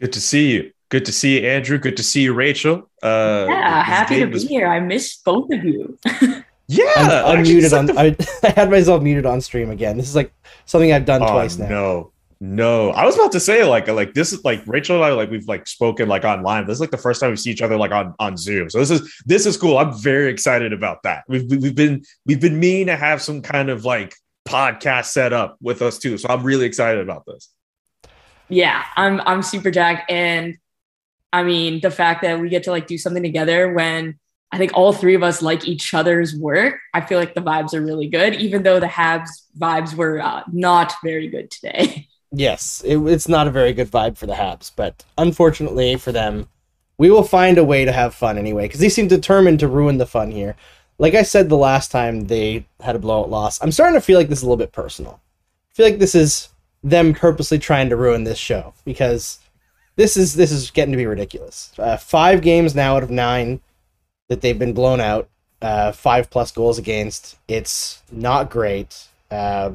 Good to see you. Good to see you, Andrew. Good to see you, Rachel. Uh, Yeah, happy to be was- here. I missed both of you. Yeah, I'm actually, it's unmuted like on. the- I, I had myself muted on stream again. This is like something I've done Oh, twice now. No, no. I was about to say like like this is like Rachel and I like we've like spoken like online. This is like the first time we see each other like on on Zoom. So this is this is cool. I'm very excited about that. We've we've been we've been meaning to have some kind of like podcast set up with us too. So I'm really excited about this. yeah, I'm I'm super jacked, and I mean the fact that we get to like do something together when I think all three of us like each other's work. I feel like the vibes are really good, even though the Habs vibes were uh, not very good today. Yes, it, it's not a very good vibe for the Habs, but unfortunately for them, we will find a way to have fun anyway because they seem determined to ruin the fun here. Like I said the last time they had a blowout loss, I'm starting to feel like this is a little bit personal. I feel like this is them purposely trying to ruin this show because this is this is getting to be ridiculous. Uh, five games now out of nine that they've been blown out, uh, five plus goals against. It's not great. Uh,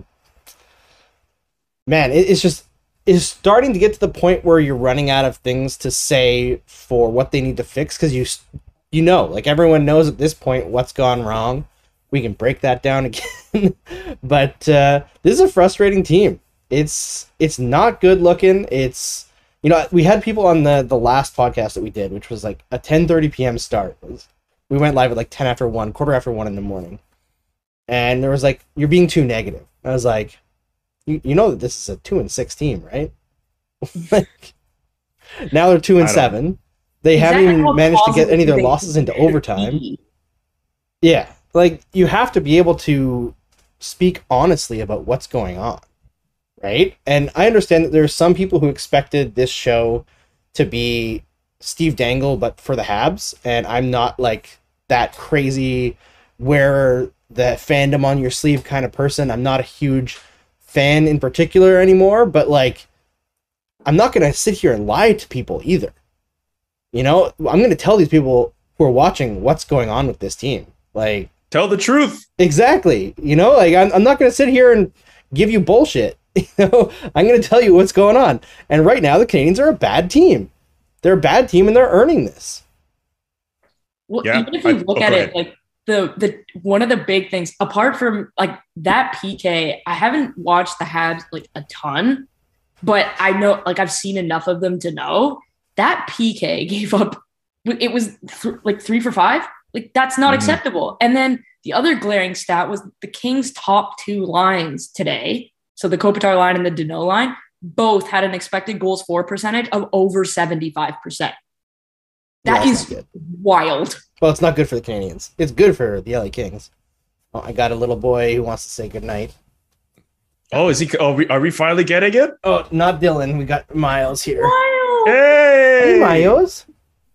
man, it, it's just it's starting to get to the point where you're running out of things to say for what they need to fix because you you know like everyone knows at this point what's gone wrong. We can break that down again, but uh, this is a frustrating team. It's it's not good looking. It's you know we had people on the the last podcast that we did, which was like a 10:30 p.m. start. It was- we went live at like 10 after one, quarter after one in the morning, and there was like you're being too negative. I was like, you, you know that this is a two and six team, right? like now they're 2 and 7 They haven't even managed to get any of their losses into overtime. be. Yeah, like you have to be able to speak honestly about what's going on, right? And I understand that there are some people who expected this show to be Steve Dangle, but for the Habs, and I'm not like that crazy wear the fandom on your sleeve kind of person. I'm not a huge fan in particular anymore, but like I'm not gonna sit here and lie to people either. You know, I'm gonna tell these people who are watching what's going on with this team. Like Tell the truth. exactly, you know, like I'm, I'm not gonna sit here and give you bullshit. You know, I'm gonna tell you what's going on. And right now, the Canadiens are a bad team. They're a bad team, and they're earning this. Well, Yeah, even if I- you look oh, at it, like the the one of the big things, apart from like that PK, I haven't watched the Habs like a ton, but I know like I've seen enough of them to know that PK gave up. It was th- like three for five. Like that's not Mhm. acceptable. And then the other glaring stat was the Kings' top two lines today. So the Kopitar line and the Danault line both had an expected goals for percentage of over seventy five percent. That Yeah, is that's wild. Well, it's not good for the Canadiens. It's good for the LA Kings. Oh, I got a little boy who wants to say goodnight. Oh, is he? Oh, we, are we finally getting it? Oh, not Dylan. We got Miles here. Hey, Hey, Miles.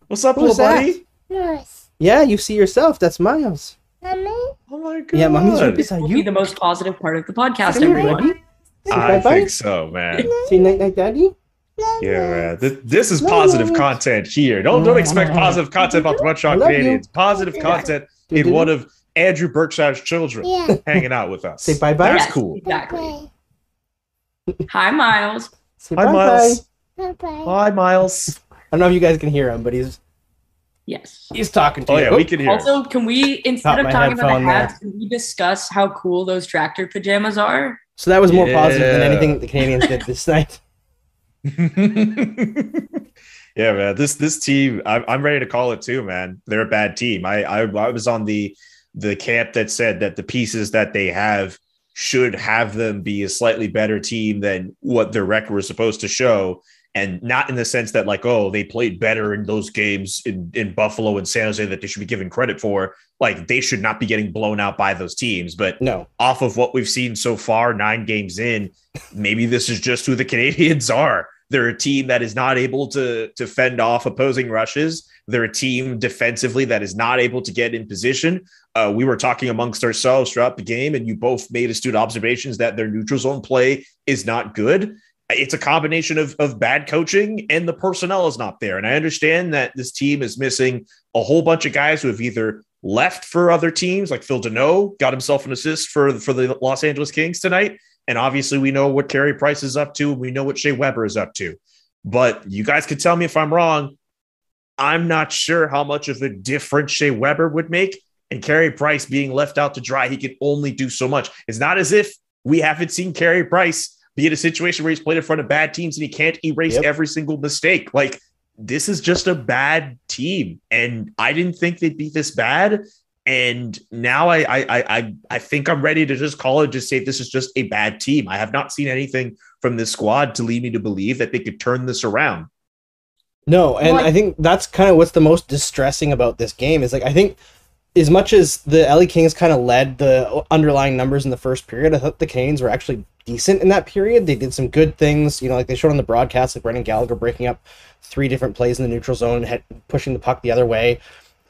What's up, Who's little that? buddy? Nice. Yeah, you see yourself. That's Miles. Mommy? Oh my god. Yeah, mommy's right beside will be you. the most positive part of the podcast, everyone. I think so, man. Say night night, daddy. Yeah, man. This, this is No, positive no, no. content here. Don't don't expect positive content about the I Montreal love you. Canadiens. Positive content in one of Andrew Berkshire's children Yeah. hanging out with us. Say bye-bye. That's Yes, cool. Exactly. Hi, Miles. Say Hi, bye-bye. Miles. Bye-bye. Hi, Miles. I don't know if you guys can hear him, but he's Yes. he's talking to Oh you. yeah, we can hear. Also, can we instead Caught of talking about the hats, can we discuss how cool those tractor pajamas are? So that was more positive than anything that the Canadiens did this night. yeah, man. This this team, I'm, I'm ready to call it too, man. They're a bad team. I, I I was on the the camp that said that the pieces that they have should have them be a slightly better team than what their record was supposed to show. And not in the sense that, like, oh, they played better in those games in, in Buffalo and San Jose that they should be given credit for. Like, they should not be getting blown out by those teams. But No. off of what we've seen so far, nine games in, maybe this is just who the Canadiens are. They're a team that is not able to to fend off opposing rushes. They're a team defensively that is not able to get in position. Uh, we were talking amongst ourselves throughout the game, and you both made astute observations that their neutral zone play is not good. It's a combination of, of bad coaching and the personnel is not there. And I understand that this team is missing a whole bunch of guys who have either left for other teams, like Phil Danault got himself an assist for, for the Los Angeles Kings tonight. And obviously, we know what Carey Price is up to. And we know what Shea Weber is up to. But you guys can tell me if I'm wrong. I'm not sure how much of a difference Shea Weber would make. And Carey Price being left out to dry, he can only do so much. It's not as if we haven't seen Carey Price be in a situation where he's played in front of bad teams and he can't erase Yep. every single mistake. Like, this is just a bad team. And I didn't think they'd be this bad. And now I I I I- I think I'm ready to just call it, just say this is just a bad team. I have not seen anything from this squad to lead me to believe that they could turn this around. No, and Well, I- I think that's kind of what's the most distressing about this game is like I think as much as the LA Kings kind of led the underlying numbers in the first period, I thought the Canes were actually decent in that period. They did some good things, you know, like they showed on the broadcast, like Brendan Gallagher breaking up three different plays in the neutral zone, head, pushing the puck the other way.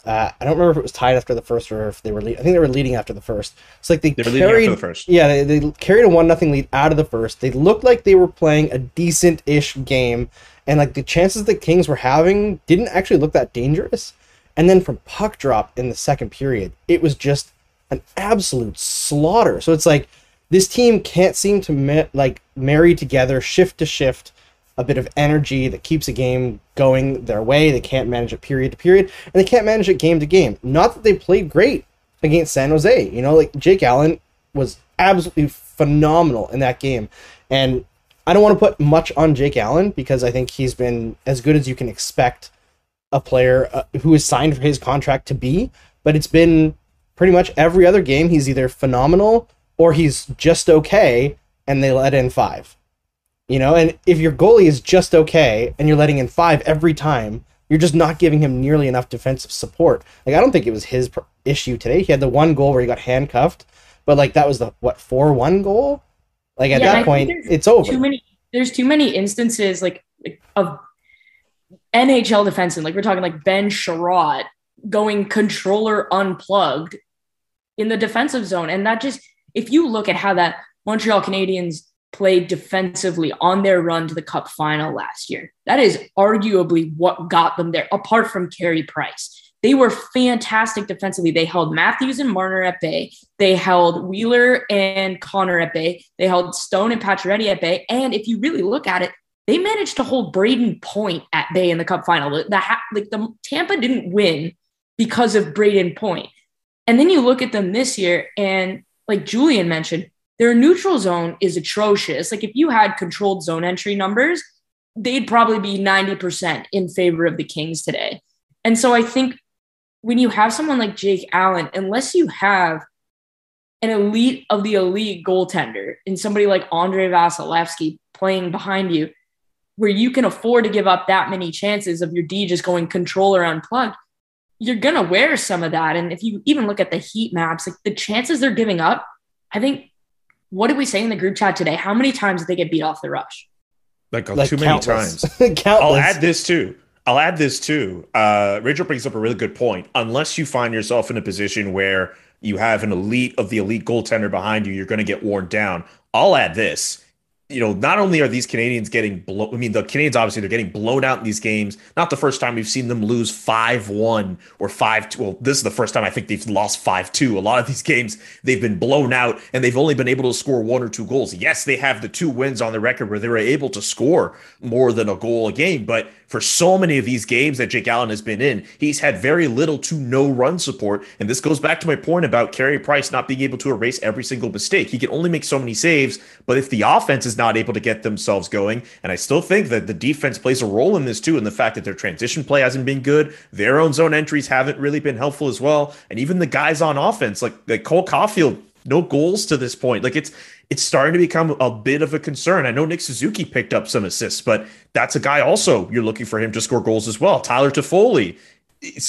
Uh, I don't remember if it was tied after the first or if they were. I think they were leading after the first. It's like they, They were leading carried. after the first. Yeah, they, they carried a one nothing lead out of the first. They looked like they were playing a decent ish game, and like the chances the Kings were having didn't actually look that dangerous. And then from puck drop in the second period, it was just an absolute slaughter. So it's like this team can't seem to ma- like marry together shift to shift a bit of energy that keeps a game going their way. They can't manage it period to period, and they can't manage it game to game. Not that they played great against San Jose. You know, like Jake Allen was absolutely phenomenal in that game. And I don't want to put much on Jake Allen because I think he's been as good as you can expect a player uh, who is signed for his contract to be. But it's been pretty much every other game he's either phenomenal or he's just okay and they let in five. You know, and if your goalie is just okay and you're letting in five every time, you're just not giving him nearly enough defensive support. Like I don't think it was his pr- issue today. He had the one goal where he got handcuffed, but like that was the what four one goal. Like at Yeah, that point, it's over. too many there's too many instances like of NHL defensemen. Like we're talking like Ben Chiarot going controller unplugged in the defensive zone. And that just if you look at how that Montreal Canadiens played defensively on their run to the cup final last year, that is arguably what got them there, apart from Carey Price. They were fantastic defensively. They held Matthews and Marner at bay. They held Wheeler and Connor at bay. They held Stone and Pacioretty at bay. And if you really look at it, they managed to hold Brayden Point at bay in the Cup final. The, the like the Tampa didn't win because of Brayden Point. And then you look at them this year, and like Julian mentioned, their neutral zone is atrocious. Like if you had controlled zone entry numbers, they'd probably be 90% in favor of the Kings today. And so I think when you have someone like Jake Allen, unless you have an elite of the elite goaltender and somebody like Andrei Vasilevskiy playing behind you, where you can afford to give up that many chances of your D just going controller unplugged, you're gonna wear some of that. And if you even look at the heat maps, like the chances they're giving up, I think what did we say in the group chat today? How many times did they get beat off the rush? Like, Like too many times. countless. I'll add this too. I'll add this too. Uh, Rachel brings up a really good point. Unless you find yourself in a position where you have an elite of the elite goaltender behind you, you're going to get worn down. I'll add this. You know, not only are these Canadiens getting blown, I mean, the Canadiens obviously they're getting blown out in these games. Not the first time we've seen them lose 5 1 or 5 2. Well, this is the first time I think they've lost 5 2. A lot of these games, they've been blown out and they've only been able to score one or two goals. Yes, they have the two wins on the record where they were able to score more than a goal a game, but for so many of these games that Jake Allen has been in, he's had very little to no run support. And this goes back to my point about Carey Price not being able to erase every single mistake. He can only make so many saves, but if the offense is not able to get themselves going, and I still think that the defense plays a role in this too, in the fact that their transition play hasn't been good, their own zone entries haven't really been helpful as well, and even the guys on offense, like, like Cole Caulfield, no goals to this point. Like it's it's starting to become a bit of a concern. I know Nick Suzuki picked up some assists, but that's a guy also you're looking for him to score goals as well. Tyler Toffoli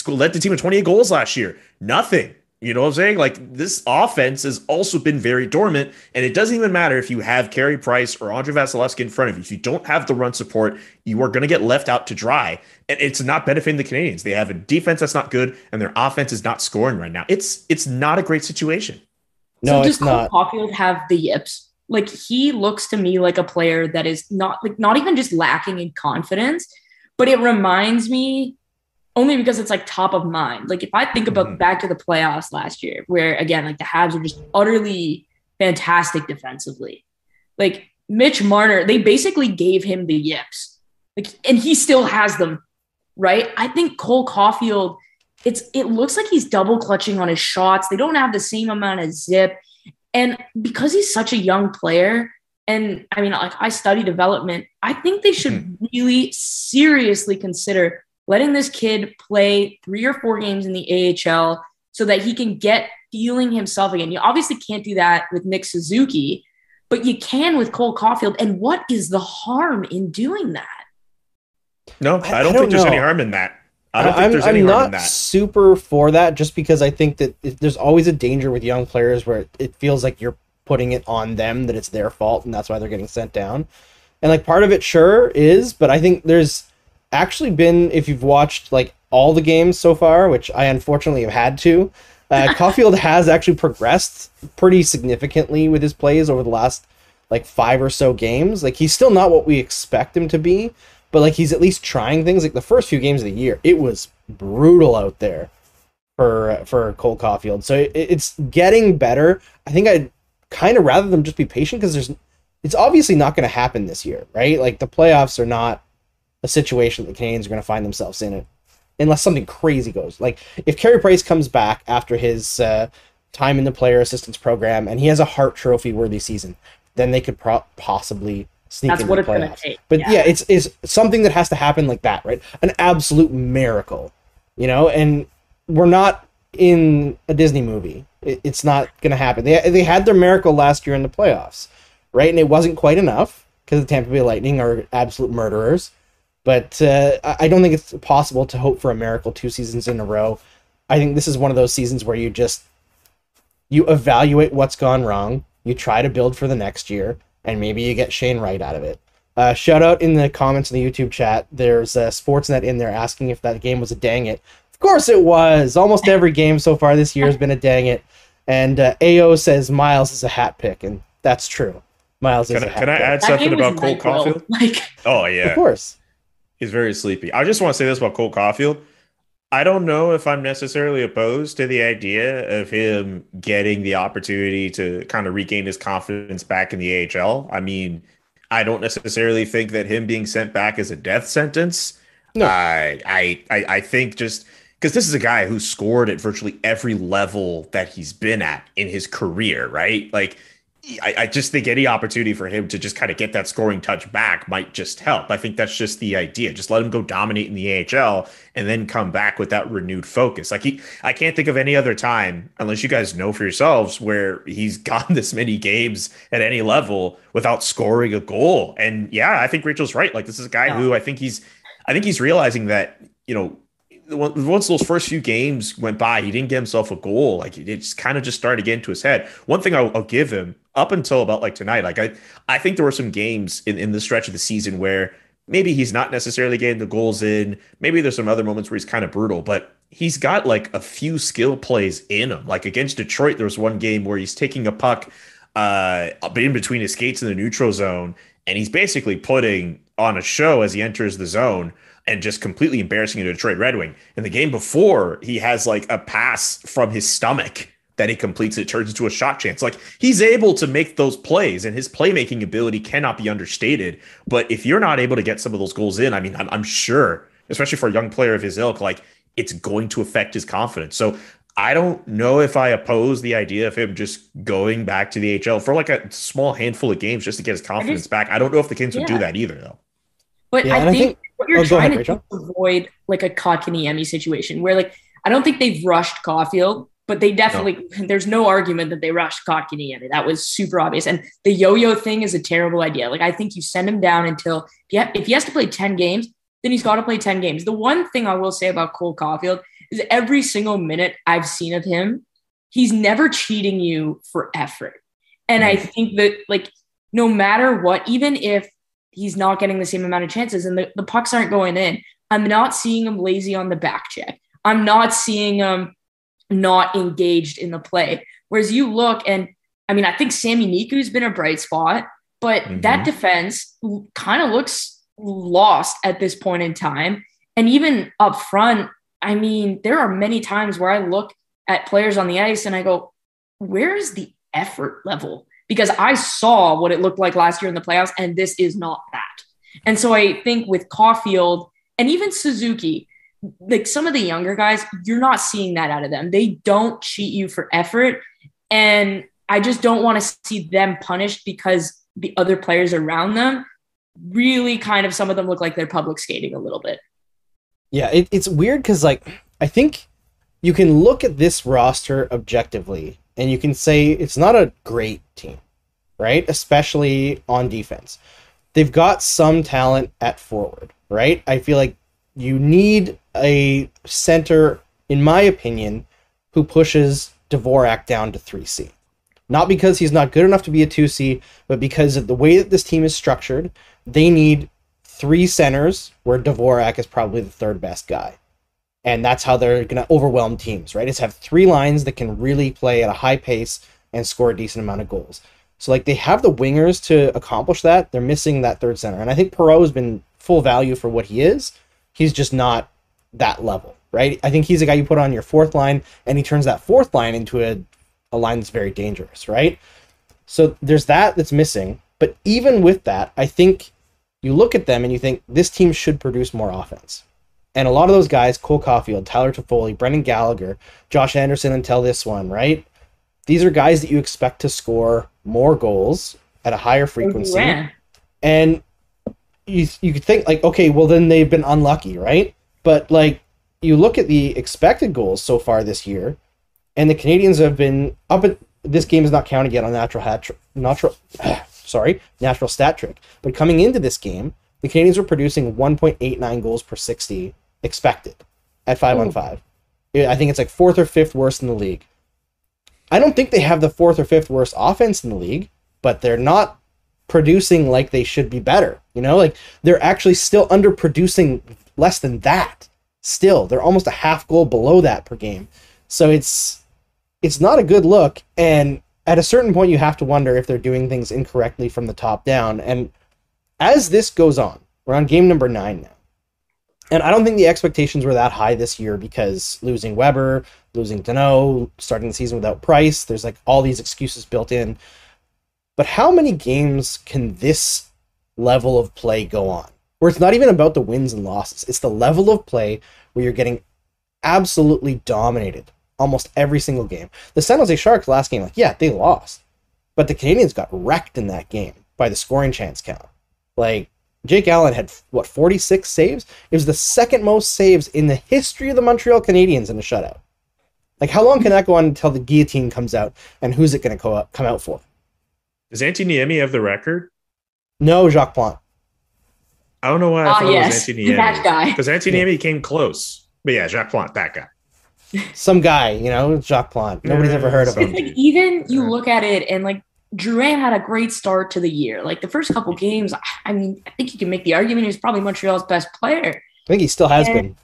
led the team to 28 goals last year. Nothing You know what I'm saying? Like this offense has also been very dormant, and it doesn't even matter if you have Carey Price or Andrei Vasilevskiy in front of you. If you don't have the run support, you are going to get left out to dry, and it's not benefiting the Canadiens. They have a defense that's not good, and their offense is not scoring right now. It's it's not a great situation. No, so does it's Cole not. Caulfield have the yips? Like he looks to me like a player that is not like not even just lacking in confidence, but it reminds me only because it's like top of mind. Like if I think about Mhm. back to the playoffs last year, where again like the Habs are just utterly fantastic defensively. Like Mitch Marner, they basically gave him the yips, like, and he still has them, right? I think Cole Caulfield it's it looks like he's double clutching on his shots. They don't have the same amount of zip. And because he's such a young player, and I mean, like I study development, I think they should really seriously consider letting this kid play three or four games in the AHL so that he can get feeling himself again. You obviously can't do that with Nick Suzuki, but you can with Cole Caulfield. And what is the harm in doing that? No, I- I, don't, I think don't there's any harm in that. I don't think I'm, there's I'm any harm in not that. super for that just because I think that it, there's always a danger with young players where it feels like you're putting it on them that it's their fault and that's why they're getting sent down. And like part of it sure is, but I think there's actually been if you've watched like all the games so far, which I unfortunately have had to, uh, Caulfield has actually progressed pretty significantly with his plays over the last like five or so games. Like he's still not what we expect him to be, but like he's at least trying things. Like the first few games of the year, it was brutal out there for for Cole Caulfield. So it, it's getting better. I think I'd kind of rather them just be patient because there's it's obviously not going to happen this year, right? Like the playoffs are not a situation that the Canadiens are going to find themselves in it unless something crazy goes. Like if Carey Price comes back after his uh, time in the player assistance program and he has a Hart Trophy worthy season, then they could pro- possibly sneak That's into what the it's going to playoffs. take. But yeah. it's it's something that has to happen like that, right? An absolute miracle, you know. And we're not in a Disney movie. It, it's not going to happen. They they had their miracle last year in the playoffs, right? And it wasn't quite enough because the Tampa Bay Lightning are absolute murderers. But uh, I I don't think it's possible to hope for a miracle two seasons in a row. I think this is one of those seasons where you just you evaluate what's gone wrong, you try to build for the next year, and maybe you get Shane Wright out of it. Uh, shout out in the comments in the YouTube chat. There's uh, Sportsnet in there asking if that game was a dang it. Of course it was. Almost every game so far this year has been a dang it. And uh, AO says Miles is a hat pick, and that's true. Miles is Can a I, hat can I add something about Cole NyQuil. Caulfield? Like, Oh yeah, Of course. He's very sleepy. I just want to say this about Cole Caulfield. I don't know if I'm necessarily opposed to the idea of him getting the opportunity to kind of regain his confidence back in the AHL. I mean, I don't necessarily think that him being sent back is a death sentence. No. I I I, I think just because this is a guy who scored at virtually every level that he's been at in his career, right? Like I, I just think any opportunity for him to just kind of get that scoring touch back might just help. I think that's just the idea. Just let him go dominate in the AHL and then come back with that renewed focus. Like he, I can't think of any other time, unless you guys know for yourselves, where he's gotten this many games at any level without scoring a goal. And yeah, I think Rachel's right. Like this is a guy Yeah. who I think he's, I think he's realizing that you know once those first few games went by, he didn't get himself a goal. Like it just kind of just started to get into his head. One thing I'll, I'll give him up until about like tonight, like I, I think there were some games in, in the stretch of the season where maybe he's not necessarily getting the goals in. Maybe there's some other moments where he's kind of brutal, but he's got like a few skill plays in him. Like against Detroit, there was one game where he's taking a puck uh in between his skates in the neutral zone, and he's basically putting on a show as he enters the zone and just completely embarrassing a Detroit Red Wing. In the game before, he has like a pass from his stomach that he completes. It turns into a shot chance. Like he's able to make those plays, and his playmaking ability cannot be understated. But if you're not able to get some of those goals in, I mean, I'm, I'm sure, especially for a young player of his ilk, like it's going to affect his confidence. So I don't know if I oppose the idea of him just going back to the HL for like a small handful of games just to get his confidence back. I don't know if the Kings would do that either, though. But Yeah, I, and I think think- what you're oh, trying ahead, to do is avoid like a Kotkaniemi situation where like I don't think they've rushed Caulfield, but they definitely there's no argument that they rushed Kotkaniemi. That was super obvious. And the yo-yo thing is a terrible idea. Like I think you send him down until yeah, if he has to play 10 games, then he's got to play 10 games. The one thing I will say about Cole Caulfield is every single minute I've seen of him, he's never cheating you for effort. And I mm-hmm. think that like no matter what, even if he's not getting the same amount of chances and the, the pucks aren't going in, I'm not seeing him lazy on the back check. I'm not seeing him not engaged in the play. Whereas you look and I mean, I think Sami Niku's been a bright spot, but Mhm. that defense kind of looks lost at this point in time. And even up front, I mean, there are many times where I look at players on the ice and I go, where is the effort level? Because I saw what it looked like last year in the playoffs, and this is not that. And so I think with Caulfield and even Suzuki, like some of the younger guys, you're not seeing that out of them. They don't cheat you for effort. And I just don't want to see them punished because the other players around them really kind of some of them look like they're public skating a little bit. Yeah, it, it's weird because like I think you can look at this roster objectively and you can say it's not a great team, right? Especially on defense. They've got some talent at forward, right? I feel like you need a center, in my opinion, who pushes Dvorak down to 3C. Not because he's not good enough to be a 2C, but because of the way that this team is structured, they need three centers where Dvorak is probably the third best guy. And that's how they're going to overwhelm teams, right? Is have three lines that can really play at a high pace and score a decent amount of goals. So like they have the wingers to accomplish that. They're missing that third center. And I think Perreault has been full value for what he is. He's just not that level, right? I think he's a guy you put on your fourth line and he turns that fourth line into a, a line that's very dangerous, right? So there's that that's missing. But even with that, I think you look at them and you think this team should produce more offense. And a lot of those guys, Cole Caulfield, Tyler Toffoli, Brendan Gallagher, Josh Anderson until this one, right? These are guys that you expect to score more goals at a higher frequency. Drouin. And you you could think like, okay, well then they've been unlucky, right? But like you look at the expected goals so far this year, and the Canadiens have been up at this game is not counted yet on natural hat tr- natural sorry, natural stat trick. But coming into this game, the Canadiens were producing 1.89 goals per 60 expected at 5 on 5. I think it's like fourth or fifth worst in the league. I don't think they have the fourth or fifth worst offense in the league, but they're not producing like they should be better. You know, like they're actually still underproducing less than that. Still, they're almost a half goal below that per game. So it's it's not a good look and at a certain point you have to wonder if they're doing things incorrectly from the top down and as this goes on, we're on game number 9 now. And I don't think the expectations were that high this year because losing Weber, losing Danault, starting the season without Price, there's like all these excuses built in. But how many games can this level of play go on? Where it's not even about the wins and losses, it's the level of play where you're getting absolutely dominated almost every single game. The San Jose Sharks last game, like, yeah, they lost, but the Canadiens got wrecked in that game by the scoring chance count. Like, Jake Allen had, what, 46 saves? It was the second most saves in the history of the Montreal Canadiens in a shutout. Like, how long can that go on until the guillotine comes out, and who's it going to co- come out for? Does Antti Niemi have the record? No, Jacques Plante. I don't know why I Ah, thought yes, it was Antti Niemi. that guy. Because Antti Niemi came close. But yeah, Jacques Plante, that guy. Some guy, you know, Jacques Plante. Nobody's ever heard of him. Like even you look at it and like Drouin had a great start to the year. Like the first couple games, I mean, I think you can make the argument he's probably Montreal's best player. I think he still has And- been.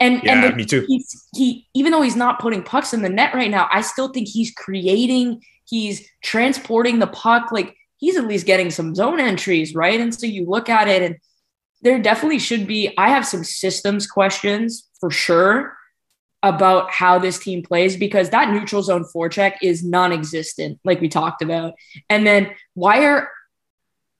And Yeah, and the, me too. he's he even though he's not putting pucks in the net right now, I still think he's creating, he's transporting the puck. Like he's at least getting some zone entries, right? And so you look at it and there definitely should be. I have some systems questions for sure about how this team plays because that neutral zone forecheck is non-existent, like we talked about. And then why are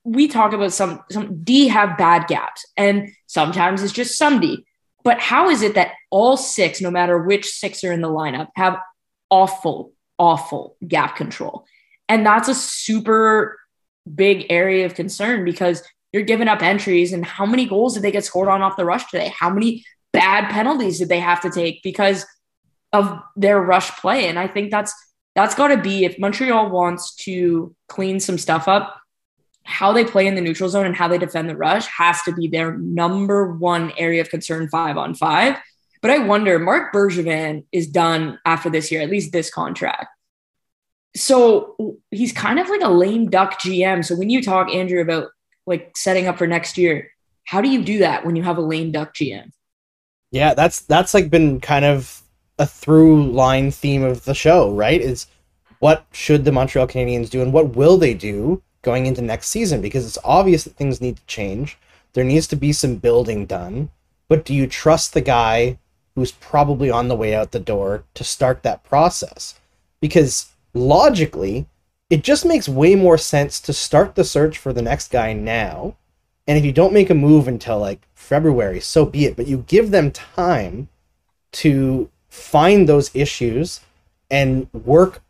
we talk about some some D have bad gaps, and sometimes it's just some D. But how is it that all six, no matter which six are in the lineup, have awful, awful gap control? And that's a super big area of concern because you're giving up entries. And how many goals did they get scored on off the rush today? How many bad penalties did they have to take because of their rush play? And I think that's that's got to be if Montreal wants to clean some stuff up, how they play in the neutral zone and how they defend the rush has to be their number one area of concern five on five. But I wonder, Marc Bergevin is done after this year, at least this contract. So he's kind of like a lame duck GM. So when you talk, Andrew, about like setting up for next year, how do you do that when you have a lame duck GM? Yeah, that's that's like been kind of a through line theme of the show, right? Is what should the Montreal Canadiens do and what will they do going into next season? Because it's obvious that things need to change. There needs to be some building done. But do you trust the guy who's probably on the way out the door to start that process? Because logically, it just makes way more sense to start the search for the next guy now. And if you don't make a move until like February, so be it. But you give them time to find those issues and work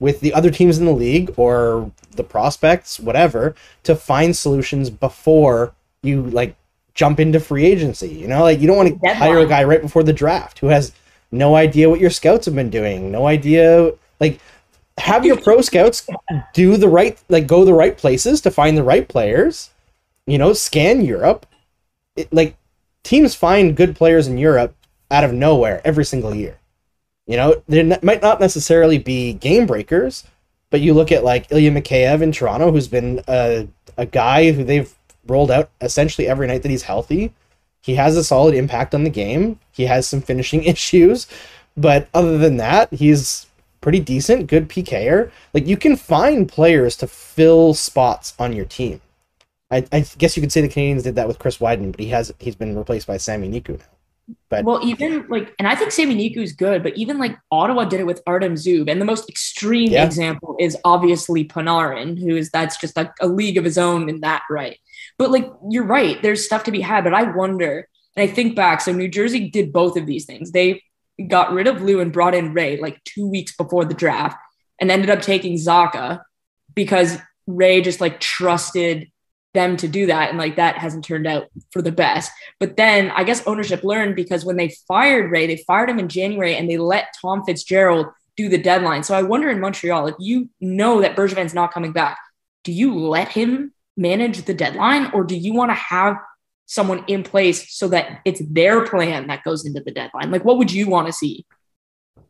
with the other teams in the league or the prospects, whatever, to find solutions before you like jump into free agency. You know, like you don't want to Deadline. hire a guy right before the draft who has no idea what your scouts have been doing, no idea like have your pro scouts do the right like go the right places to find the right players. You know, scan Europe. It, like teams find good players in Europe out of nowhere every single year. You know, they n- might not necessarily be game breakers, but you look at like Ilya Mikheyev in Toronto, who's been a, a guy who they've rolled out essentially every night that he's healthy. He has a solid impact on the game. He has some finishing issues, but other than that, he's pretty decent, good PKer. Like you can find players to fill spots on your team. I, I guess you could say the Canadiens did that with Chris Wideman, but he has he's been replaced by Sami Niku now. But Well, even like, and I think Sami Niku is good, but even like Ottawa did it with Artem Zub, and the most extreme Yeah. example is obviously Panarin, who is that's just like a league of his own in that right. But like, you're right, there's stuff to be had, but I wonder, and I think back, so New Jersey did both of these things. They got rid of Lou and brought in Ray like two weeks before the draft, and ended up taking Zacha because Ray just like trusted them to do that, and like that hasn't turned out for the best. But then I guess ownership learned because when they fired Ray, they fired him in January and they let Tom Fitzgerald do the deadline. So I wonder in Montreal, if you know that Bergevin's not coming back, do you let him manage the deadline or do you want to have someone in place so that it's their plan that goes into the deadline? Like, what would you want to see?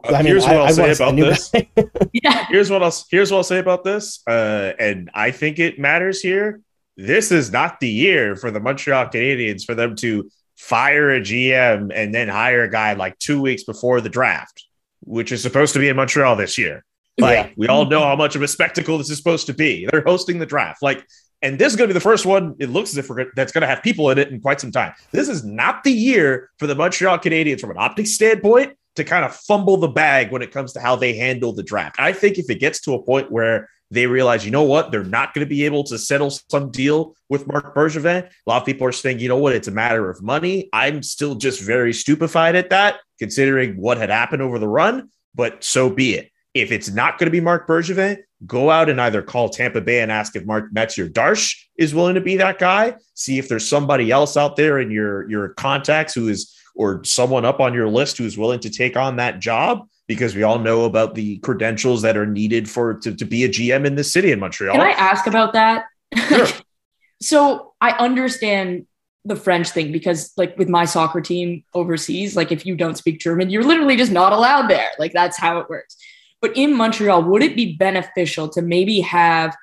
Uh, I mean, here's what I, I'll I say about this. Yeah. here's what I'll here's what I'll say about this. Uh, and I think it matters here. This is not the year for the Montreal Canadiens for them to fire a GM and then hire a guy like two weeks before the draft, which is supposed to be in Montreal this year. Like Yeah. we all know how much of a spectacle this is supposed to be. They're hosting the draft. Like, and this is going to be the first one. It looks as if we're that's going to have people in it in quite some time. This is not the year for the Montreal Canadiens from an optics standpoint to kind of fumble the bag when it comes to how they handle the draft. I think if it gets to a point where they realize, you know what, they're not going to be able to settle some deal with Marc Bergevin. A lot of people are saying, you know what, it's a matter of money. I'm still just very stupefied at that, considering what had happened over the run. But so be it. If it's not going to be Marc Bergevin, go out and either call Tampa Bay and ask if Mark Metz or Darche is willing to be that guy. See if there's somebody else out there in your your contacts who is or someone up on your list who's willing to take on that job because we all know about the credentials that are needed for to, to be a GM in the city in Montreal. Can I ask about that? Sure. so I understand the French thing because, like, with my soccer team overseas, like, if you don't speak German, you're literally just not allowed there. Like, that's how it works. But in Montreal, would it be beneficial to maybe have,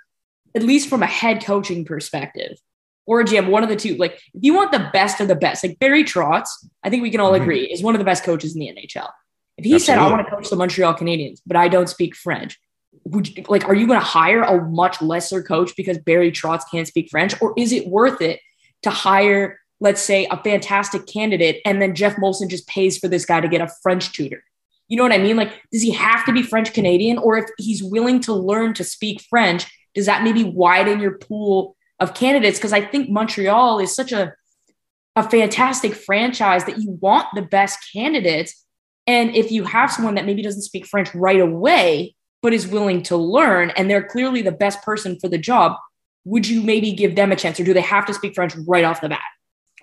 at least from a head coaching perspective, or a GM, one of the two? Like, if you want the best of the best, like Barry Trotz, I think we can all Mhm. agree, is one of the best coaches in the NHL. If he said, I want to coach the Montreal Canadiens, but I don't speak French, would you, like, are you going to hire a much lesser coach because Barry Trotz can't speak French? Or is it worth it to hire, let's say, a fantastic candidate and then Geoff Molson just pays for this guy to get a French tutor? You know what I mean? Like, does he have to be French Canadian? Or if he's willing to learn to speak French, does that maybe widen your pool of candidates? Because I think Montreal is such a, a fantastic franchise that you want the best candidates. And if you have someone that maybe doesn't speak French right away, but is willing to learn, and they're clearly the best person for the job, would you maybe give them a chance, or do they have to speak French right off the bat?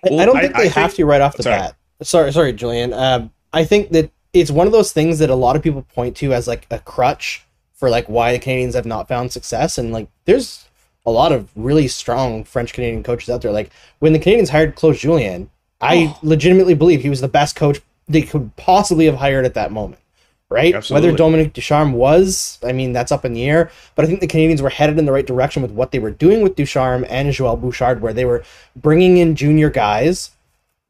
I- Well, I don't think I they have think- to right off the Sorry. bat. Sorry, sorry, Julian. Um, I think that it's one of those things that a lot of people point to as like a crutch for like why the Canadiens have not found success. And like, there's a lot of really strong French Canadian coaches out there. Like when the Canadiens hired Claude Julien, I Oh. legitimately believe he was the best coach they could possibly have hired at that moment, right? Absolutely. Whether Dominique Ducharme was, I mean, that's up in the air. But I think the Canadiens were headed in the right direction with what they were doing with Ducharme and Joel Bouchard, where they were bringing in junior guys,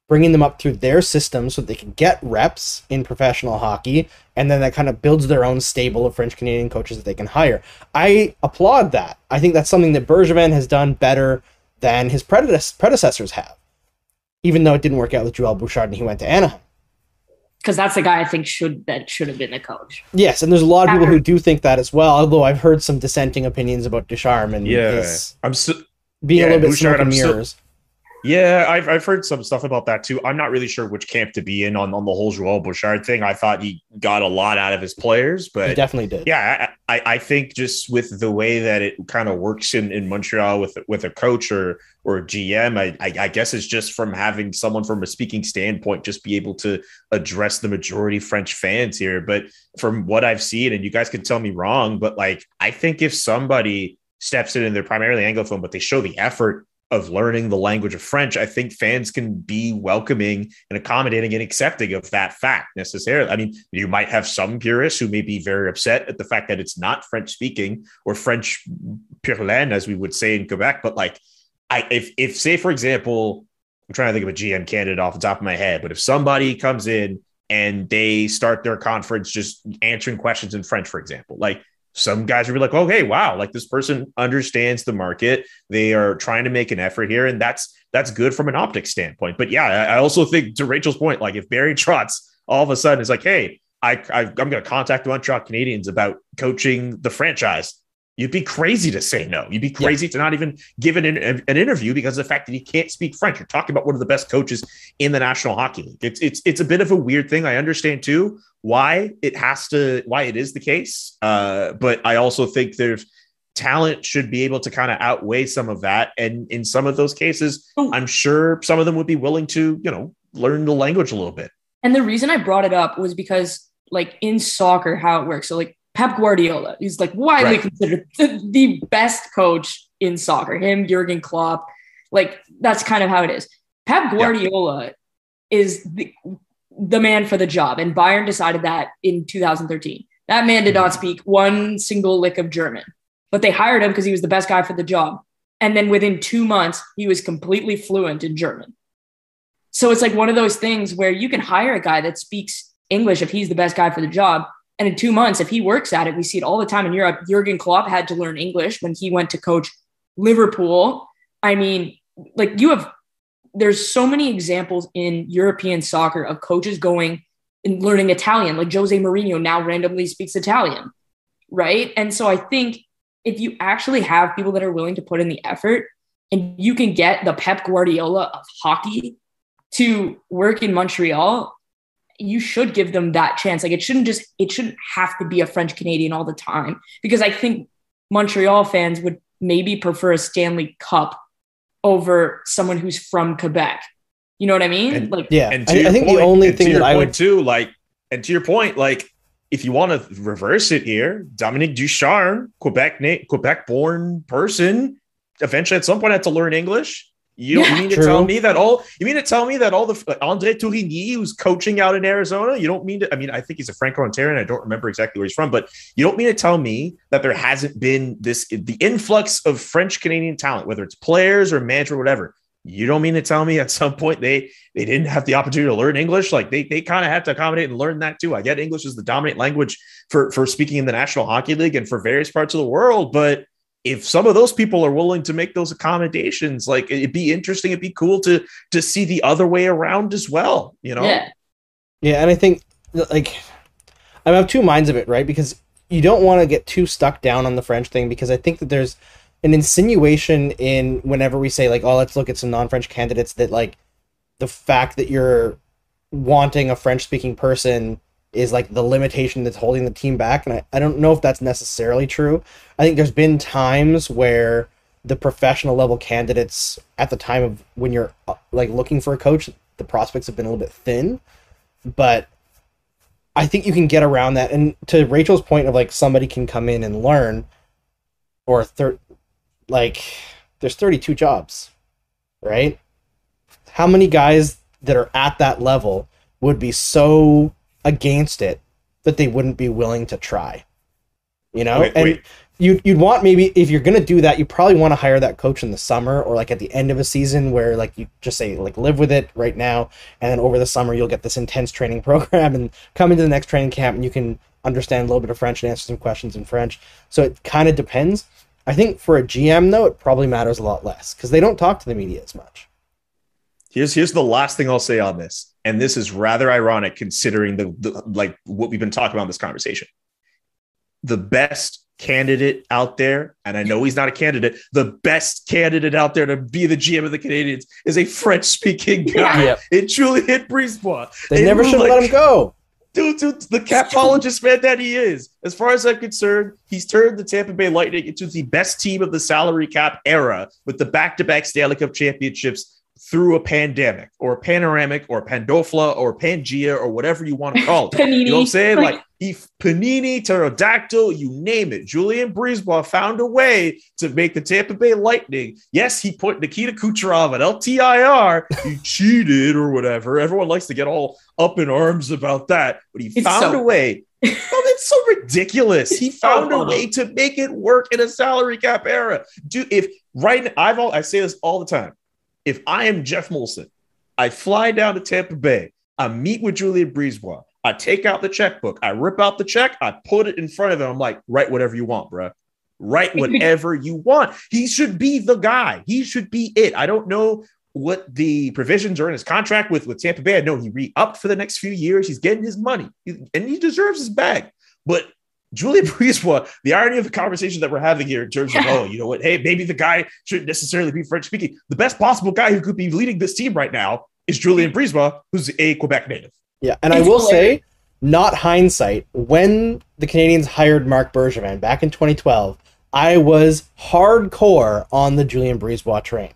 bringing them up through their system so they can get reps in professional hockey, and then that kind of builds their own stable of French Canadian coaches that they can hire. I applaud that. I think that's something that Bergevin has done better than his predecessors have, even though it didn't work out with Joel Bouchard and he went to Anaheim. Because that's the guy I think should that should have been the coach. Yes, and there's a lot of people who do think that as well. Although I've heard some dissenting opinions about Ducharme and Yeah, his I'm so, being Yeah, a little bit Bouchard, smoke and I'm mirrors. Yeah, I've, I've heard some stuff about that too. I'm not really sure which camp to be in on, on the whole Joel Bouchard thing. I thought he got a lot out of his players, but he definitely did. yeah, I, I, I think just with the way that it kind of works in, in Montreal with with a coach or or a GM, I, I I guess it's just from having someone from a speaking standpoint just be able to address the majority French fans here. But from what I've seen, and you guys can tell me wrong, but like I think if somebody steps in and they're primarily Anglophone, but they show the effort of learning the language of French, I think fans can be welcoming and accommodating and accepting of that fact necessarily. I mean, you might have some purists who may be very upset at the fact that it's not French speaking or French pure laine, as we would say in Quebec. But like, I if if say for example, I'm trying to think of a GM candidate off the top of my head, but if somebody comes in and they start their conference just answering questions in French, for example, like some guys would be like, okay, wow, like this person understands the market. They are trying to make an effort here, and that's that's good from an optics standpoint. But yeah, I also think to Rachel's point, like if Barry Trotz all of a sudden is like, hey, I, I I'm going to contact the Montreal Canadiens about coaching the franchise. You'd be crazy to say no. You'd be crazy to not even give an, an interview because of the fact that he can't speak French. You're talking about one of the best coaches in the National Hockey League. It's it's it's a bit of a weird thing. I understand too why it has to why it is the case. Uh, but I also think there's talent should be able to kind of outweigh some of that. And in some of those cases, Oh. I'm sure some of them would be willing to, you know, learn the language a little bit. And the reason I brought it up was because, like in soccer, how it works. So, like Pep Guardiola, he's like widely Right. considered the, the best coach in soccer. Him, Jurgen Klopp, like that's kind of how it is. Pep Guardiola is the, the man for the job, and Bayern decided that in 2013. That man did not mm-hmm. speak one single lick of German, but they hired him because he was the best guy for the job. And then within two months, he was completely fluent in German. So it's like one of those things where you can hire a guy that speaks English if he's the best guy for the job. And in two months, if he works at it, we see it all the time in Europe. Jurgen Klopp had to learn English when he went to coach Liverpool. I mean, like you have, there's so many examples in European soccer of coaches going and learning Italian. Like Jose Mourinho now randomly speaks Italian, right? And so I think if you actually have people that are willing to put in the effort and you can get the Pep Guardiola of hockey to work in Montreal, you should give them that chance. Like it shouldn't just it shouldn't have to be a French Canadian all the time because I think Montreal fans would maybe prefer a Stanley Cup over someone who's from Quebec. You know what I mean? And- like Yeah, And to I, your I think point- the only and to thing your that I point would too, like, and to your point, like, if you want to reverse it here, Dominique Ducharme, Quebec, na- Quebec born person, eventually at some point had to learn English. You, Yeah. you mean to tell me that all you mean to tell me that all the like, Andre Tourigny who's coaching out in Arizona, you don't mean to I mean I think he's a Franco-Ontarian, I don't remember exactly where he's from, but you don't mean to tell me that there hasn't been this the influx of French Canadian talent, whether it's players or manager or whatever. You don't mean to tell me at some point they they didn't have the opportunity to learn English. Like they they kind of had to accommodate and learn that too. I get English is the dominant language for for speaking in the National Hockey League and for various parts of the world, but if some of those people are willing to make those accommodations, like it'd be interesting, it'd be cool to to see the other way around as well. You know, yeah. Yeah, and I think like I'm of two minds of it, right? Because you don't want to get too stuck down on the French thing because I think that there's an insinuation in whenever we say like, oh, let's look at some non-French candidates that like the fact that you're wanting a French-speaking person is like the limitation that's holding the team back, and I, I don't know if that's necessarily true. I think there's been times where the professional level candidates at the time of when you're uh, like looking for a coach, the prospects have been a little bit thin but I think you can get around that. And to Rachel's point of like somebody can come in and learn, or thir- like there's 32 jobs, right? How many guys that are at that level would be so against it that they wouldn't be willing to try. You know, Wait, and wait. you'd you'd want maybe if you're gonna do that, you probably want to hire that coach in the summer or like at the end of a season where like you just say like live with it right now, and then over the summer you'll get this intense training program and come into the next training camp and you can understand a little bit of French and answer some questions in French. So it kind of depends. I think for a GM though, it probably matters a lot less because they don't talk to the media as much. Here's here's the last thing I'll say on this, and this is rather ironic considering the, the like what we've been talking about in this conversation. The best candidate out there, and I know he's not a candidate, the best candidate out there to be the GM of the Canadiens is a French speaking guy. Yep. It's Julien BriseBois. They And never should have like, let him go. Dude, dude, the capologist man that he is. As far as I'm concerned, he's turned the Tampa Bay Lightning into the best team of the salary cap era with the back-to-back Stanley Cup championships through a pandemic or a panoramic or pandofla or pangea or whatever you want to call it. Panini. You know what I'm saying? Like- he panini, pterodactyl, you name it. Julien BriseBois found a way to make the Tampa Bay Lightning. Yes, he put Nikita Kucherov at LTIR. He cheated or whatever. Everyone likes to get all up in arms about that, but he It's found so- a way. Oh, that's so ridiculous. He found a way to make it work in a salary cap era. Do if right now, I've all, I say this all the time. If I am Geoff Molson, I fly down to Tampa Bay. I meet with Julien BriseBois. I take out the checkbook. I rip out the check. I put it in front of him. I'm like, write whatever you want, bro. Write whatever you want. He should be the guy. He should be it. I don't know what the provisions are in his contract with with Tampa Bay. I know he re-upped for the next few years. He's getting his money, He- and he deserves his bag. But Julien Brisebois, the irony of the conversation that we're having here in terms of, oh, you know what? Hey, maybe the guy shouldn't necessarily be French speaking. The best possible guy who could be leading this team right now is Julien BriseBois, who's a Quebec native. Yeah, and I will hilarious. say, not hindsight, when the Canadiens hired Marc Bergevin back in 2012, I was hardcore on the Julien BriseBois train.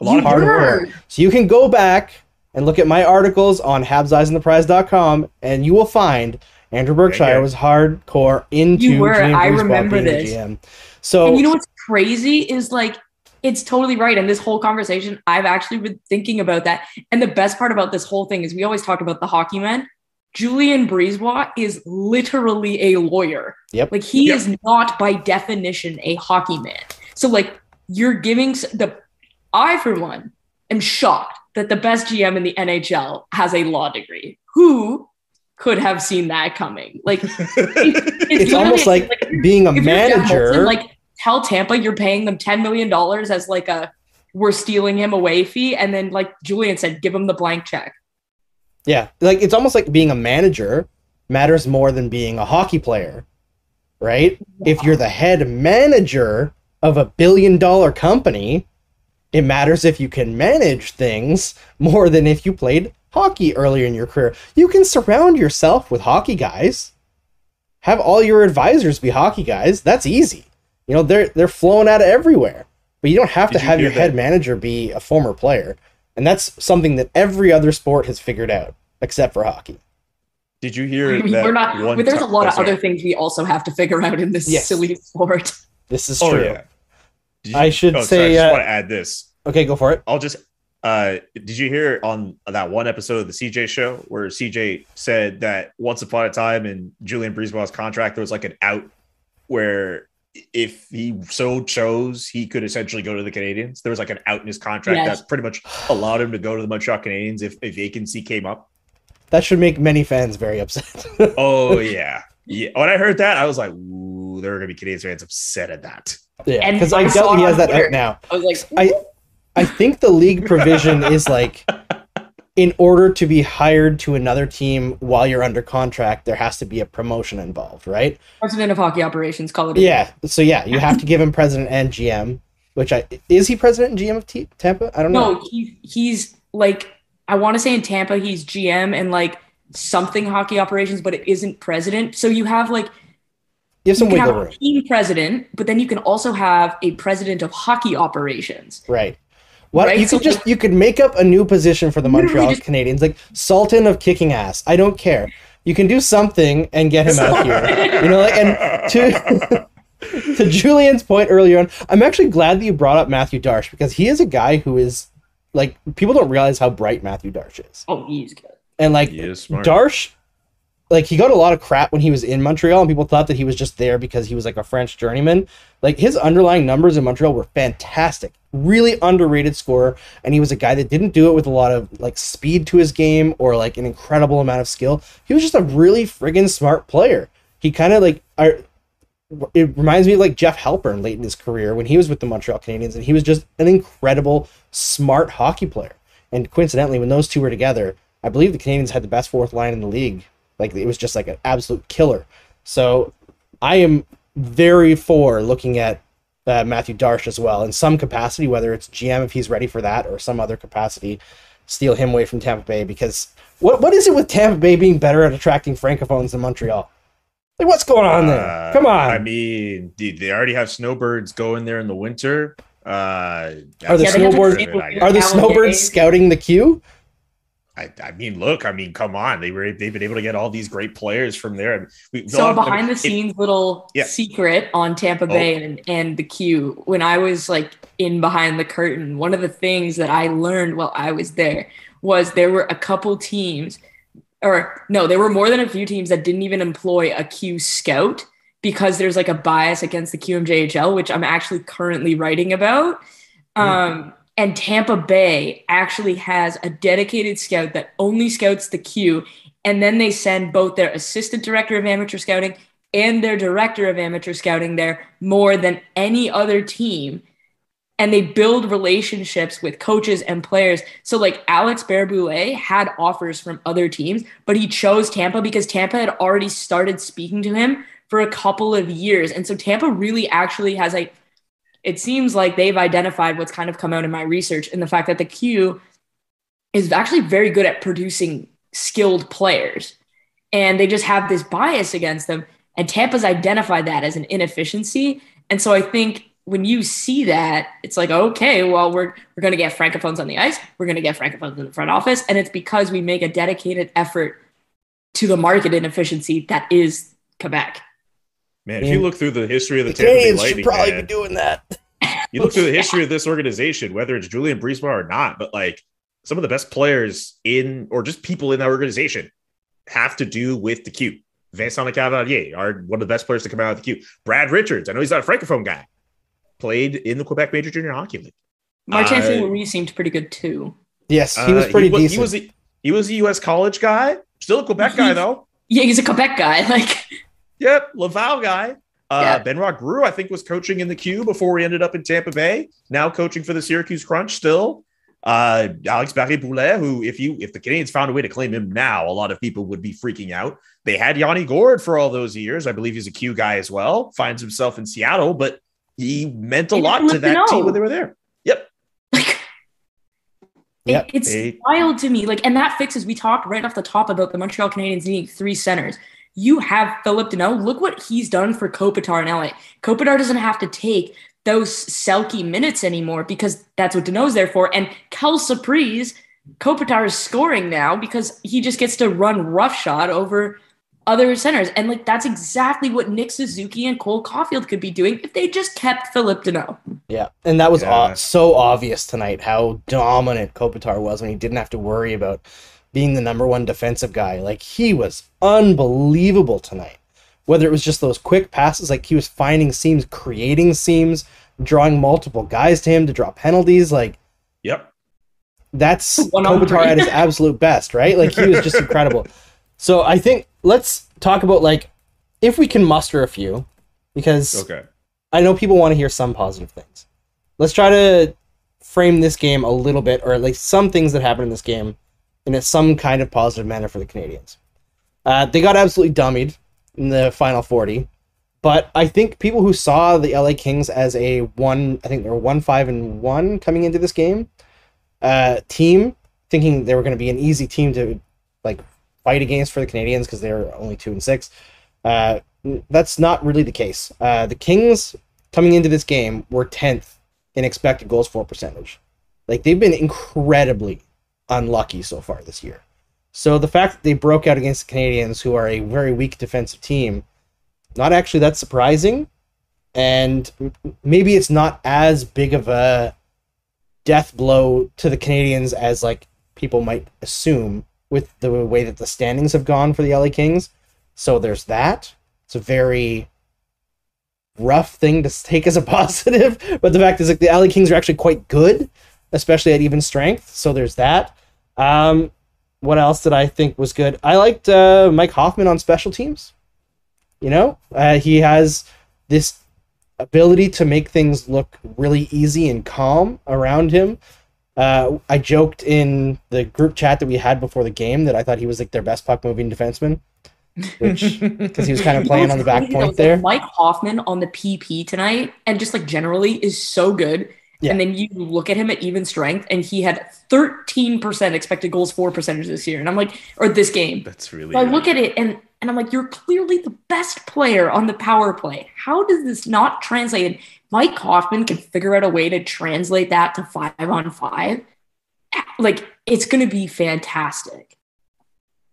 A lot of You people were. So you can go back and look at my articles on habseyesandtheprize.com, and you will find Andrew Berkshire yeah. was hardcore into You were. Julian I remember being this. GM. So And you know what's crazy is like it's totally right. And this whole conversation, I've actually been thinking about that. And the best part about this whole thing is we always talk about the hockey men. Julien BriseBois is literally a lawyer. Yep. Like he Yep. is not by definition a hockey man. So like you're giving the I for one am shocked that the best GM in the NHL has a law degree. Who could have seen that coming? Like it's almost literally- like being a if you're Geoff manager. Molson, like tell Tampa you're paying them ten million dollars as like a we're stealing him away fee, and then like Julian said, give him the blank check. Yeah, like it's almost like being a manager matters more than being a hockey player, right? If you're the head manager of a billion dollar company, it matters if you can manage things more than if you played hockey earlier in your career. You can surround yourself with hockey guys. Have all your advisors be hockey guys. That's easy. You know, they're they're flowing out of everywhere. But you don't have Did to you have hear your head manager be a former player. And that's something that every other sport has figured out, except for hockey. Did you hear I mean, that we're not. one But there's a lot oh, of sorry. other things we also have to figure out in this Yes. silly sport. This is Oh true. yeah. Did I should oh, sorry, say, I just uh, want to add this. Okay, go for it. I'll just. Uh, did you hear on that one episode of the CJ show where CJ said that once upon a time in Julien BriseBois' contract there was like an out where if he so chose he could essentially go to the Canadiens. There was like an out in his contract Yes. that pretty much allowed him to go to the Montreal Canadiens if a vacancy came up. That should make many fans very upset. Oh yeah, yeah. When I heard that, I was like, "Ooh, there are gonna be Canadiens fans upset at that." yeah, because I I saw doubt he has that Twitter. out now. I was like, I I think the league provision is like in order to be hired to another team while you're under contract, there has to be a promotion involved, right? president of hockey operations, call it. a- Yeah. So yeah, you have to give him president and GM. Which I is he president and GM of T- Tampa? I don't know. No, he, he's like I want to say in Tampa he's GM and like something hockey operations, but it isn't president. So you have like you have some you wiggle have room, team president, but then you can also have a president of hockey operations. right? What Right, you so could just you could make up a new position for the Montreal just- Canadiens, like Sultan of kicking ass. I don't care. You can do something and get him out here. You know, like and to to Julian's point earlier on, I'm actually glad that you brought up Mathieu Darche because he is a guy who is like people don't realize how bright Mathieu Darche is. Oh, he's good. And like He is smart. Darche, like he got a lot of crap when he was in Montreal, and people thought that he was just there because he was like a French journeyman. Like his underlying numbers in Montreal were fantastic, really underrated scorer, and he was a guy that didn't do it with a lot of like speed to his game or like an incredible amount of skill. He was just a really friggin' smart player. He kind of like I. It reminds me of like Jeff Halpern late in his career when he was with the Montreal Canadiens, and he was just an incredible, smart hockey player. And coincidentally, when those two were together, I believe the Canadiens had the best fourth line in the league. Like it was just like an absolute killer. So I am very for looking at uh, Mathieu Darche as well in some capacity, whether it's GM if he's ready for that or some other capacity, steal him away from Tampa Bay because what what is it with Tampa Bay being better at attracting francophones than Montreal? Like what's going on there? Uh, Come on. I mean, they they already have snowbirds going there in the winter. Uh, Are the Yeah, they snowboards take I, with are the snowbirds scouting the queue? I, I mean, look, I mean, come on. They were they've been able to get all these great players from there. We, So behind the it- scenes little Yeah. secret on Tampa Oh. Bay and, and the Q. When I was like in behind the curtain, one of the things that I learned while I was there was there were a couple teams, or no, there were more than a few teams that didn't even employ a Q scout because there's like a bias against the QMJHL, which I'm actually currently writing about. Um, and Tampa Bay actually has a dedicated scout that only scouts the Q, and then they send both their assistant director of amateur scouting and their director of amateur scouting there more than any other team. And they build relationships with coaches and players. So, like Alex Barré-Boulet had offers from other teams, but he chose Tampa because Tampa had already started speaking to him for a couple of years. And so, Tampa really actually has a it seems like they've identified what's kind of come out in my research in the fact that the Q is actually very good at producing skilled players. And they just have this bias against them. And Tampa's identified that as an inefficiency. And so I think when you see that, it's like, okay, well, we're, we're going to get francophones on the ice. We're going to get francophones in the front office. And it's because we make a dedicated effort to the market inefficiency that is Quebec. Man, if you look through the history of the, The Tampa Bay Canadiens should probably man, be doing that. you look through the history of this organization, whether it's Julien BriseBois or not, but like some of the best players in or just people in that organization have to do with the Q. Vincent Lecavalier are one of the best players to come out of the Q. Brad Richards, I know he's not a francophone guy, played in the Quebec Major Junior Hockey League. Martin Uh, St. Seemed pretty good too. Yes, he was Uh, pretty he decent. He was a, he was a U.S. college guy, still a Quebec guy though. Yeah, he's a Quebec guy. Like, Yep, Laval guy. Uh, Yeah. Benoit Groulx, I think, was coaching in the Q before he ended up in Tampa Bay. Now coaching for the Syracuse Crunch still. Uh, Alex Barré-Boulet, who, if you if the Canadiens found a way to claim him now, a lot of people would be freaking out. They had Yanni Gourde for all those years. I believe he's a Q guy as well. Finds himself in Seattle, but he meant a He lot to that team when they were there. Yep. like Yep. it- it's They- wild to me. Like, and that fixes. We talked right off the top about the Montreal Canadiens needing three centers. You have Phillip Danault. Look what he's done for Kopitar and LA. Kopitar doesn't have to take those Selke minutes anymore because that's what Danault's there for. And Kel Surprise, Kopitar is scoring now because he just gets to run roughshod over other centers. And like that's exactly what Nick Suzuki and Cole Caufield could be doing if they just kept Phillip Danault. Yeah, and that was Yeah. aw- so obvious tonight how dominant Kopitar was when he didn't have to worry about being the number one defensive guy. Like he was unbelievable tonight. Whether it was just those quick passes, like he was finding seams, creating seams, drawing multiple guys to him to draw penalties, like Yep. that's One on Kopitar three. at his absolute best, right? Like he was just incredible. So I think let's talk about like if we can muster a few, because Okay. I know people want to hear some positive things. Let's try to frame this game a little bit, or at least some things that happened in this game, in some kind of positive manner for the Canadiens. Uh, they got absolutely dummied in the final 40, but I think people who saw the LA Kings as a one, I think they were one five and one coming into this game, uh, team, thinking they were going to be an easy team to like fight against for the Canadiens because they're only two and six. Uh, that's not really the case. Uh, the Kings coming into this game were 10th in expected goals for percentage. Like they've been incredibly unlucky so far this year. So the fact that they broke out against the Canadiens, who are a very weak defensive team, not actually that surprising. And maybe it's not as big of a death blow to the Canadiens as like people might assume with the way that the standings have gone for the LA Kings. So there's that. It's a very rough thing to take as a positive, but the fact is like the LA Kings are actually quite good, especially at even strength. So there's that. Um, what else did I think was good? I liked uh, Mike Hoffman on special teams. You know, uh, he has this ability to make things look really easy and calm around him. Uh, I joked in the group chat that we had before the game that I thought he was like their best puck moving defenseman, which because he was kind of playing on the back point like, there. Mike Hoffman on the PP tonight, and just like generally is so good. Yeah. And then you look at him at even strength, and he had 13% expected goals for percentage this year. And I'm like, or this game. That's really. So I look at it and and I'm like, you're clearly the best player on the power play. How does this not translate? And Mike Hoffman can figure out a way to translate that to five on five. Like it's going to be fantastic.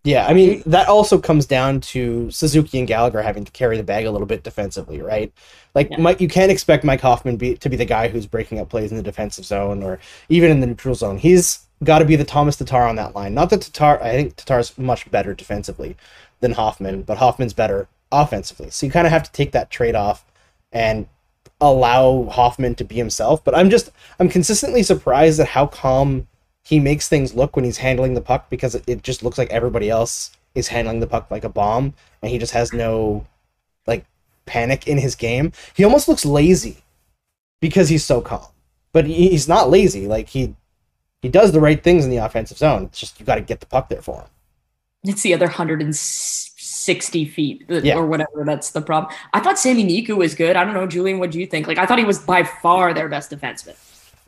Yeah, I mean that also comes down to Suzuki and Gallagher having to carry the bag a little bit defensively, right? Like Yeah. Mike, you can't expect Mike Hoffman be, to be the guy who's breaking up plays in the defensive zone or even in the neutral zone. He's got to be the Tomas Tatar on that line. Not that Tatar, I think Tatar's much better defensively than Hoffman, but Hoffman's better offensively. So you kind of have to take that trade off and allow Hoffman to be himself. But I'm just I'm consistently surprised at how calm he makes things look when he's handling the puck because it, it just looks like everybody else is handling the puck like a bomb and he just has no like panic in his game. He almost looks lazy because he's so calm. But he, he's not lazy. Like he he does the right things in the offensive zone. It's just you got to get the puck there for him. It's the other 160 feet that- Yeah. or whatever. That's the problem. I thought Sami Niku was good. I don't know, Julian, what do you think? Like, I thought he was by far their best defenseman.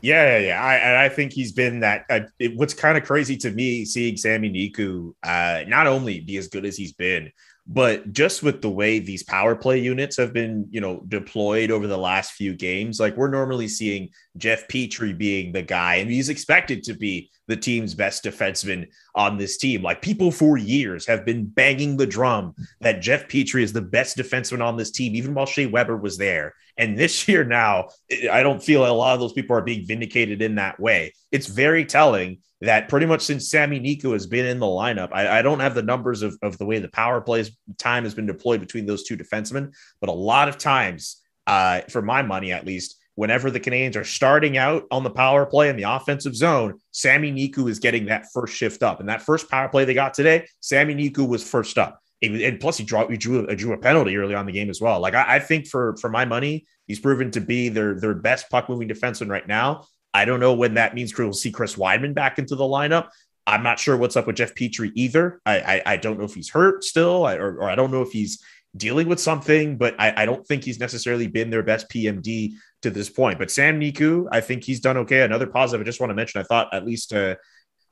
Yeah, yeah, yeah. I, and I think he's been that. Uh, it, what's kind of crazy to me seeing Sami Niku uh, not only be as good as he's been, but just with the way these power play units have been, you know, deployed over the last few games. Like we're normally seeing Jeff Petry being the guy, and he's expected to be the team's best defenseman on this team. Like people for years have been banging the drum that Jeff Petry is the best defenseman on this team, even while Shea Weber was there. And this year now, I don't feel a lot of those people are being vindicated in that way. It's very telling that pretty much since Sami Niku has been in the lineup, I, I don't have the numbers of, of the way the power plays time has been deployed between those two defensemen, but a lot of times, uh, for my money at least, whenever the Canadiens are starting out on the power play in the offensive zone, Sami Niku is getting that first shift up. And that first power play they got today, Sami Niku was first up. And plus, he drew, he drew, a, drew a penalty early on the game as well. Like I, I think for for my money, he's proven to be their their best puck moving defenseman right now. I don't know when that means we'll see Chris Wideman back into the lineup. I'm not sure what's up with Jeff Petry either. I I, I don't know if he's hurt still, I, or, or I don't know if he's dealing with something, but I, I don't think he's necessarily been their best PMD to this point. But Sam Niku, I think he's done okay. Another positive I just want to mention, I thought at least uh,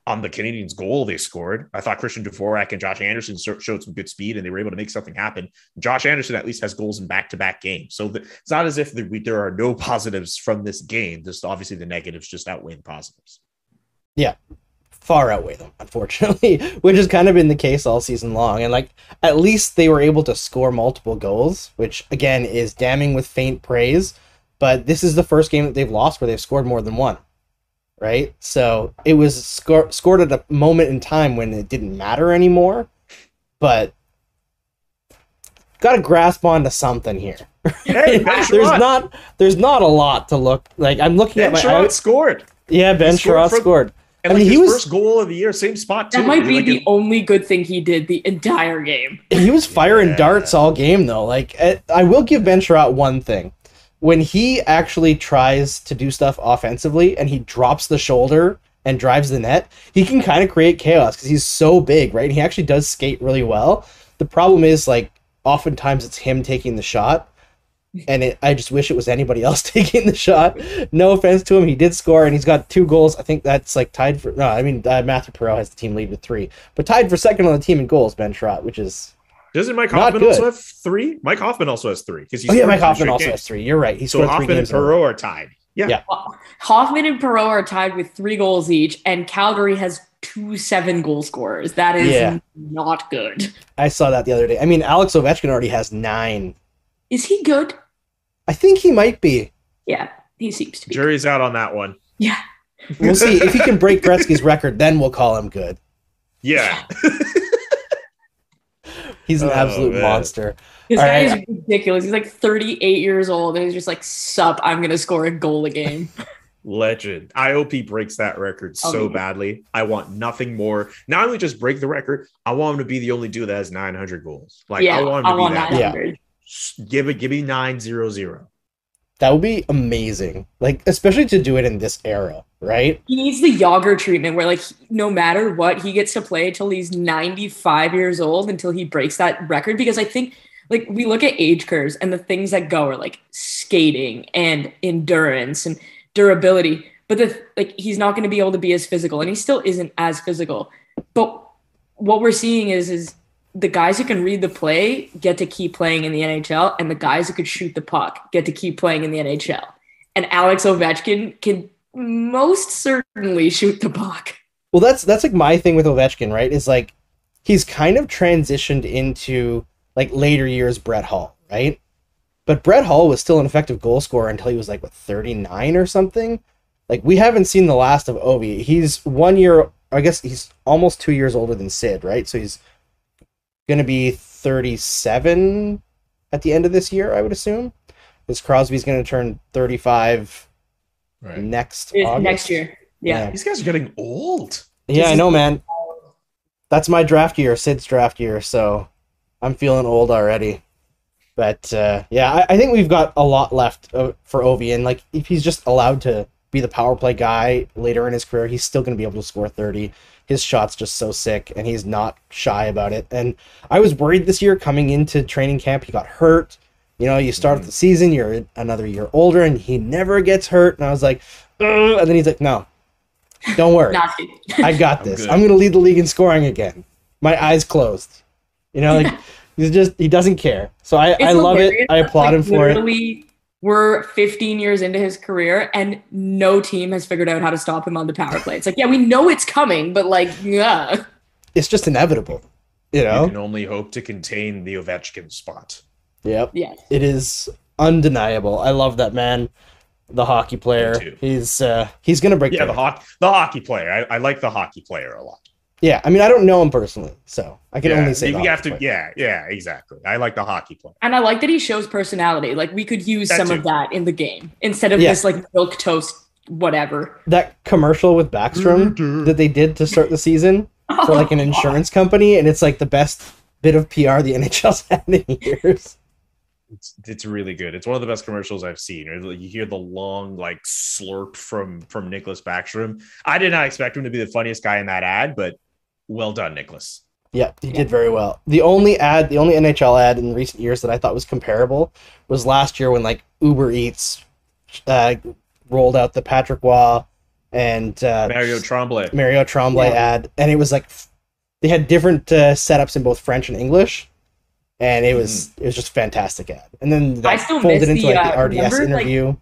on the Canadiens' goal they scored, I thought Christian Dvorak and Josh Anderson showed some good speed and they were able to make something happen. Josh Anderson at least has goals in back-to-back games, so the, it's not as if the, we, there are no positives from this game. Just obviously the negatives just outweigh the positives. Far outweigh them, unfortunately, which has kind of been the case all season long. And like, at least they were able to score multiple goals, which again is damning with faint praise. But this is the first game that they've lost where they've scored more than one, right? So it was score- scored at a moment in time when it didn't matter anymore. But got to grasp onto something here. Hey, there's not there's not a lot to look like. I'm looking Ben at my Chiarot scored. yeah. Ben scored scored. And I like mean, he was- first goal of the year, same spot too. That might be Like, the only good thing he did the entire game. He was firing Yeah. darts all game though. Like eh, I will give Ben Chiarot one thing. When he actually tries to do stuff offensively and he drops the shoulder and drives the net, he can kind of create chaos because he's so big, right? And he actually does skate really well. The problem is like oftentimes it's him taking the shot. And it, I just wish it was anybody else taking the shot. No offense to him, he did score, and he's got two goals. I think that's like tied for. No, I mean uh, Mathieu Perreault has the team lead with three, but tied for second on the team in goals. Ben Chiarot, which is Doesn't Mike Not Hoffman good. also have three? Mike Hoffman also has three because Oh yeah, Mike Hoffman also has three. You're right. He So scored three Hoffman and games. in. Perreault are tied. Yeah. Yeah. Hoffman and Perreault are tied with three goals each, and Calgary has two seven goal scorers. That is Yeah. not good. I saw that the other day. I mean, Alex Ovechkin already has nine. Is he good? I think he might be. Yeah, he seems to be. Jury's out on that one. Yeah. We'll see if he can break Gretzky's record. Then we'll call him good. Yeah. He's an Oh, absolute man. monster. This All guy right. is ridiculous. He's like 38 years old and he's just like, sup, I'm gonna score a goal a game. Legend. I hope he breaks that record oh, so badly. I want nothing more. Not only just break the record, I want him to be the only dude that has 900 goals. Like yeah, I want him I to be want that. Yeah. 900. Give it. Give me nine zero zero. That would be amazing. Like, especially to do it in this era, right? He needs the Jagr treatment where like no matter what, he gets to play until he's 95 years old until he breaks that record. Because I think like we look at age curves and the things that go are like skating and endurance and durability. But the like he's not going to be able to be as physical and he still isn't as physical. But what we're seeing is is the guys who can read the play get to keep playing in the NHL, and the guys who could shoot the puck get to keep playing in the NHL. And Alex Ovechkin can most certainly shoot the puck. Well, that's that's like my thing with Ovechkin, right? Is like he's kind of transitioned into like later years Brett Hull, right? But Brett Hull was still an effective goal scorer until he was like what 39 or something. Like we haven't seen the last of Ovi. He's one year, I guess he's almost two years older than Sid, right? So he's gonna be 37 at the end of this year, I would assume. Because Crosby's gonna turn 35 Right. next August. next year. Yeah. These guys are getting old. Yeah, I know, is- man. That's my draft year, Sid's draft year, so I'm feeling old already. But uh, yeah, I, I think we've got a lot left uh, for Ovi, and like if he's just allowed to be the power play guy later in his career, he's still going to be able to score 30. His shot's just so sick, and he's not shy about it. And I was worried this year coming into training camp, he got hurt. You know, you start the mm. season, you're another year older, and he never gets hurt. And I was like, "Ugh," and then he's like, no, don't worry. I got I'm this. I'm going to lead the league in scoring again. My eyes closed. You know, like he's just he doesn't care. So I, I love it. I applaud Like, him for it. Literally, We're 15 years into his career, and no team has figured out how to stop him on the power play. It's like, yeah, we know it's coming, but like, yeah. It's just inevitable. You You know? can only hope to contain the Ovechkin spot. Yep. Yeah. It is undeniable. I love that man. The hockey player. too. He's uh he's gonna break Yeah, the the hockey, the hockey player. I, I like the hockey player a lot. Yeah, I mean I don't know him personally, so I can yeah, only say we have to. player. Yeah, yeah, exactly. I like the hockey player. And I like that he shows personality. Like, we could use That some too. of that in the game instead of Yeah. this, like, milk toast, whatever. That commercial with Backstrom mm-hmm. that they did to start the season for like an oh, insurance company, and it's like the best bit of PR the NHL's had in years. It's, it's really good. It's one of the best commercials I've seen. You hear the long like slurp from from Nicklas Backstrom. I did not expect him to be the funniest guy in that ad, but well done, Nicklas. Yeah, he did very well. The only ad, the only NHL ad in recent years that I thought was comparable was last year when like Uber Eats uh, rolled out the Patrick Roy and uh, Mario Tremblay. Mario Tremblay Yeah. ad, and it was like f- they had different uh, setups in both French and English, and it was it was just fantastic ad. And then I that still folded into the, like the uh, RDS remember, like- interview.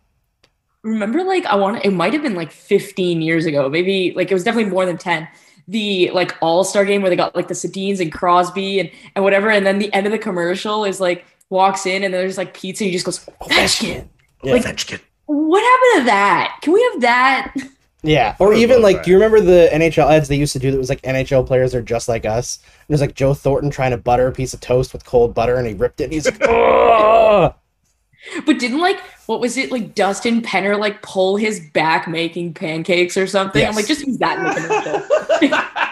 remember like i want it might have been like 15 years ago maybe like it was definitely more than 10 the like all-star game where they got like the Sedins and crosby and and whatever and then the end of the commercial is like walks in and there's like pizza and he just goes oh, Ovechkin. Yeah. like Ovechkin. what happened to that can we have that Yeah, or even like, that. do you remember the NHL ads they used to do that was like NHL players are just like us? And there's like Joe Thornton trying to butter a piece of toast with cold butter, and he ripped it. And he's like, "Ugh." But didn't like what was it like dustin penner like pull his back making pancakes or something i'm like just use that in the commercial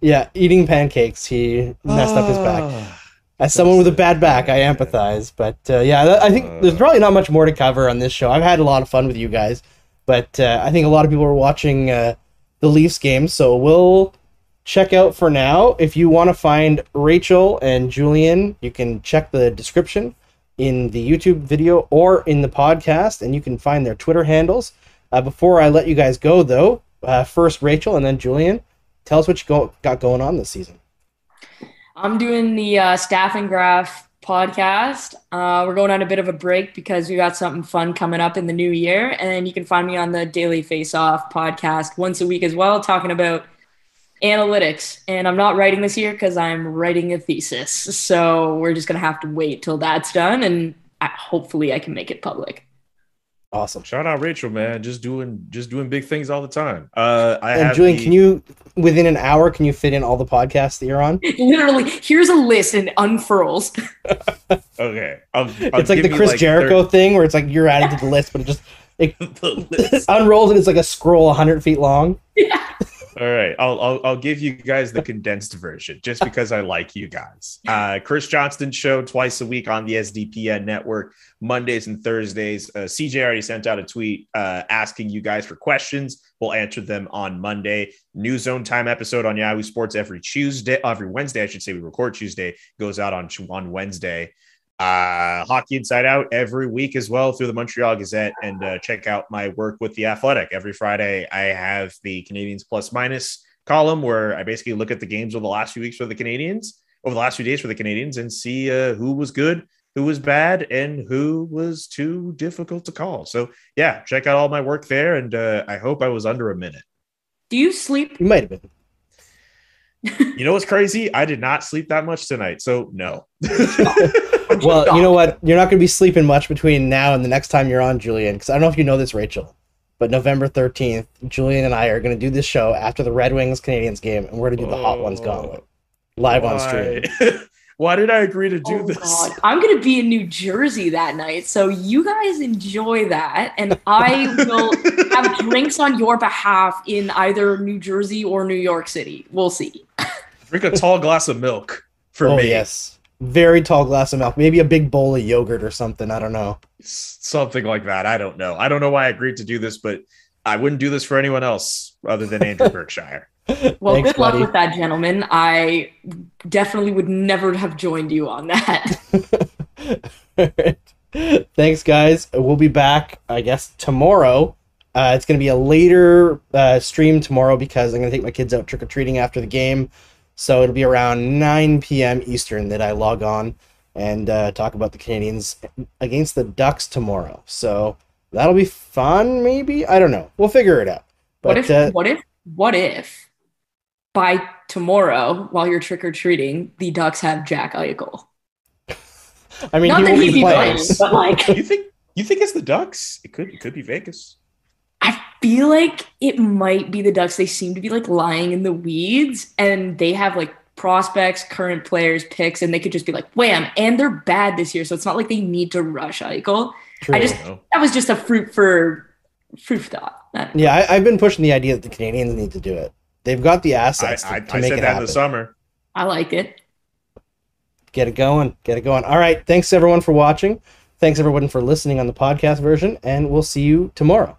yeah, eating pancakes. He messed up his back. Ah. As someone with a bad back, I empathize. But uh, yeah, I think there's probably not much more to cover on this show. I've had a lot of fun with you guys, but uh, I think a lot of people are watching uh, the Leafs game, so we'll check out for now. If you want to find Rachel and Julian, you can check the description in the YouTube video or in the podcast, and you can find their Twitter handles. Uh, before I let you guys go, though, uh, first Rachel and then Julian, tell us what you go- got going on this season. I'm doing the uh, Staff and Graph podcast. Uh, we're going on a bit of a break because we got something fun coming up in the new year. And you can find me on the Daily Face Off podcast once a week as well, talking about analytics. And I'm not writing this year because I'm writing a thesis. So we're just going to have to wait till that's done. And I, hopefully I can make it public. Awesome. Shout out Rachel, man. Just doing just doing big things all the time. Uh I And Julian, the- can you within an hour, can you fit in all the podcasts that you're on? Literally, here's a list and unfurls. Okay, I'll, I'll it's like the you, Chris Jericho thir- thing, where it's like you're added to the list, but it just the list. unrolls and it's like a scroll 100 feet long. All right, I'll, I'll I'll give you guys the condensed version just because I like you guys. Uh, Chris Johnston show twice a week on the SDPN network, Mondays and Thursdays. Uh, CJ already sent out a tweet uh, asking you guys for questions. We'll answer them on Monday. New Zone Time episode on Yahoo Sports every Tuesday, every Wednesday, I should say. We record Tuesday, goes out on on Wednesday. Uh, Hockey Inside Out every week as well through the Montreal Gazette, and uh, check out my work with the Athletic every Friday. I have the Canadiens plus minus column where I basically look at the games over the last few weeks for the Canadiens, over the last few days for the Canadiens, and see uh, who was good, who was bad, and who was too difficult to call. So yeah, check out all my work there, and uh, I hope I was under a minute. Do you sleep? You might have been. You know what's crazy? I did not sleep that much tonight, so no. Well, you know what? You're not going to be sleeping much between now and the next time you're on, Julian, because I don't know if you know this, Rachel, but November 13th, Julian and I are going to do this show after the Red Wings Canadiens game, and we're going to do the Hot Ones Gauntlet live on stream. Why? Why did I agree to do Oh, this? God. I'm gonna be in New Jersey that night, so you guys enjoy that, and I will have drinks on your behalf in either New Jersey or New York City. We'll see. Drink a tall glass of milk for oh, me. yes. Very tall glass of milk, maybe a big bowl of yogurt or something. I don't know. Something like that. I don't know. I don't know why I agreed to do this, but I wouldn't do this for anyone else other than Andrew Berkshire. Well, Thanks, good luck buddy. with that, gentlemen. I definitely would never have joined you on that. Thanks, guys. We'll be back, I guess, tomorrow. Uh, it's going to be a later uh, stream tomorrow because I'm going to take my kids out trick or treating after the game. So it'll be around 9 p.m. Eastern that I log on and uh, talk about the Canadiens against the Ducks tomorrow. So that'll be fun, maybe? I don't know. We'll figure it out. But what if? uh, what if? What if? By tomorrow, while you're trick or treating, the Ducks have Jack Eichel. I mean, Not he that won't he'd be be playing. playing, but like You think you think it's the Ducks? It could it could be Vegas. I feel like it might be the Ducks. They seem to be like lying in the weeds, and they have like prospects, current players, picks, and they could just be like, wham, and they're bad this year, so it's not like they need to rush Eichel. True. I just I that was just a fruit for fruit for thought. I- Yeah, I, I've been pushing the idea that the Canadiens need to do it. They've got the I, assets to, I, to I make said it that in happen. the summer. I like it. Get it going. Get it going. All right. Thanks everyone for watching. Thanks everyone for listening on the podcast version, and we'll see you tomorrow.